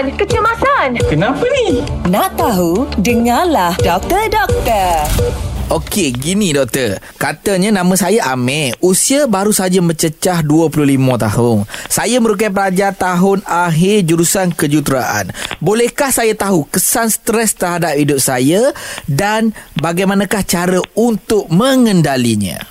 kecemasan, kecemasan. Kenapa ni? Nak tahu? Dengarlah Doktor Doktor. Okey, gini doktor. Katanya nama saya Amir. Usia baru saja mencecah 25 tahun. Saya merupakan pelajar tahun akhir jurusan kejuruteraan. Bolehkah saya tahu kesan stres terhadap hidup saya dan bagaimanakah cara untuk mengendalinya?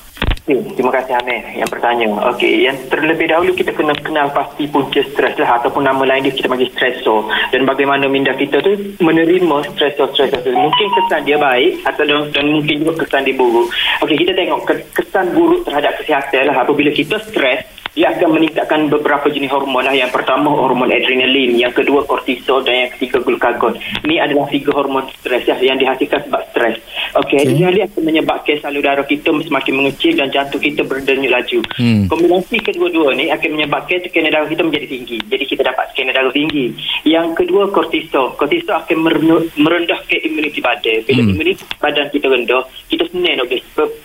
Okay, terima kasih Amir yang bertanya. Okey, yang terlebih dahulu kita kena kenal pasti punca stres lah ataupun nama lain dia kita panggil stresor dan bagaimana minda kita tu menerima stresor-stresor tu. Mungkin kesan dia baik atau dan, dan mungkin juga kesan dia buruk. Okey, kita tengok kesan buruk terhadap kesihatan lah apabila kita stres dia akan meningkatkan beberapa jenis hormon lah. Yang pertama hormon adrenalin, yang kedua kortisol dan yang ketiga glukagon. Ini adalah tiga hormon stres ya, yang dihasilkan sebab stres. Okey, okay. adrenalin akan menyebabkan salur darah kita semakin mengecil dan jantung kita berdenyut laju. Hmm. Kombinasi kedua-dua ni akan menyebabkan tekanan darah kita menjadi tinggi. Jadi kita dapat tekanan darah tinggi. Yang kedua kortisol. Kortisol akan merendahkan imuniti badan. Bila hmm. imuniti badan kita rendah, kita senang nak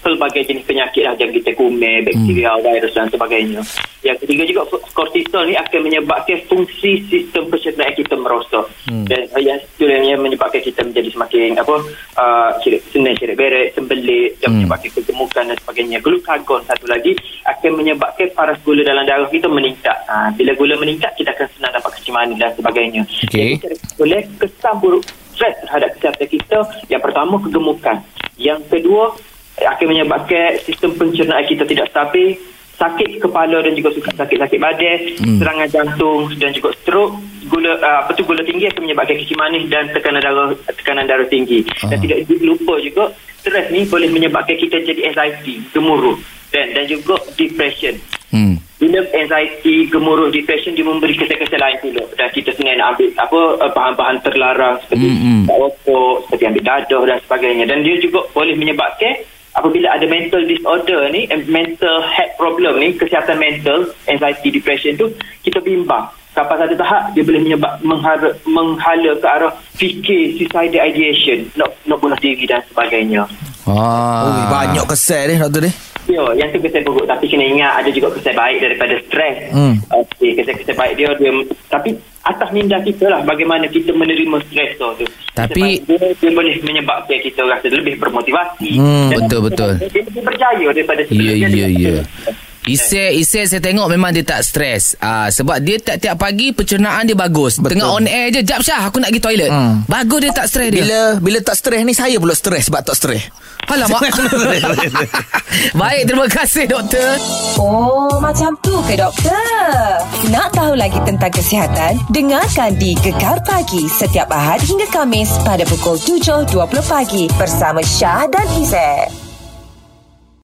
pelbagai jenis penyakit lah. Jangan kita kumen, bakteria, hmm. virus dan sebagainya. Yang ketiga juga kortisol ni akan menyebabkan fungsi sistem pencernaan kita merosot. Hmm. Dan uh, yang seterusnya menyebabkan kita menjadi semakin apa uh, cirit, senang cirit beret, sembelit dan hmm. menyebabkan kegemukan dan sebagainya. Glukagon satu lagi akan menyebabkan paras gula dalam darah kita meningkat. Uh, bila gula meningkat kita akan senang dapat kecemasan dan sebagainya. Okay. Jadi boleh kesan buruk stres terhadap kesihatan kita yang pertama kegemukan. Yang kedua akan menyebabkan sistem pencernaan kita tidak stabil sakit kepala dan juga sakit-sakit badan, hmm. serangan jantung dan juga stroke, gula uh, apa tu gula tinggi akan menyebabkan kecil manis dan tekanan darah tekanan darah tinggi. Uh. Dan tidak lupa juga stres ni boleh menyebabkan kita jadi anxiety, gemuruh dan dan juga depression. Hmm. Bila anxiety, gemuruh, depression dia memberi kesan-kesan lain pula dan kita sebenarnya nak ambil apa uh, bahan-bahan terlarang seperti mm-hmm. rokok, seperti ambil dadah dan sebagainya dan dia juga boleh menyebabkan apabila ada mental disorder ni eh, mental health problem ni kesihatan mental anxiety depression tu kita bimbang sampai satu tahap dia boleh menyebab menghala, menghala ke arah fikir suicidal ideation nak nak bunuh diri dan sebagainya ah. Oh, banyak kesan ni doktor ni Ya, yang tu kesan buruk tapi kena ingat ada juga kesan baik daripada stres. Hmm. Okey, kesan-kesan baik dia dia tapi atas minda kita lah bagaimana kita menerima stres tu. Tapi dia, dia boleh menyebabkan kita rasa lebih bermotivasi. Hmm, betul betul. Dia lebih percaya daripada Ya ya ya. Isai, Isai saya tengok memang dia tak stres. Ah sebab dia tiap-tiap pagi pencernaan dia bagus. Betul. Tengah on air je, jap Syah aku nak pergi toilet. Hmm. Bagus dia tak stres dia. Bila bila tak stres ni saya pula stres sebab tak stres. Alamak. Baik, terima kasih doktor. Oh, macam tu ke doktor? Nak tahu lagi tentang kesihatan? Dengarkan di Gekar Pagi setiap Ahad hingga Kamis pada pukul 7.20 pagi bersama Syah dan Izzet.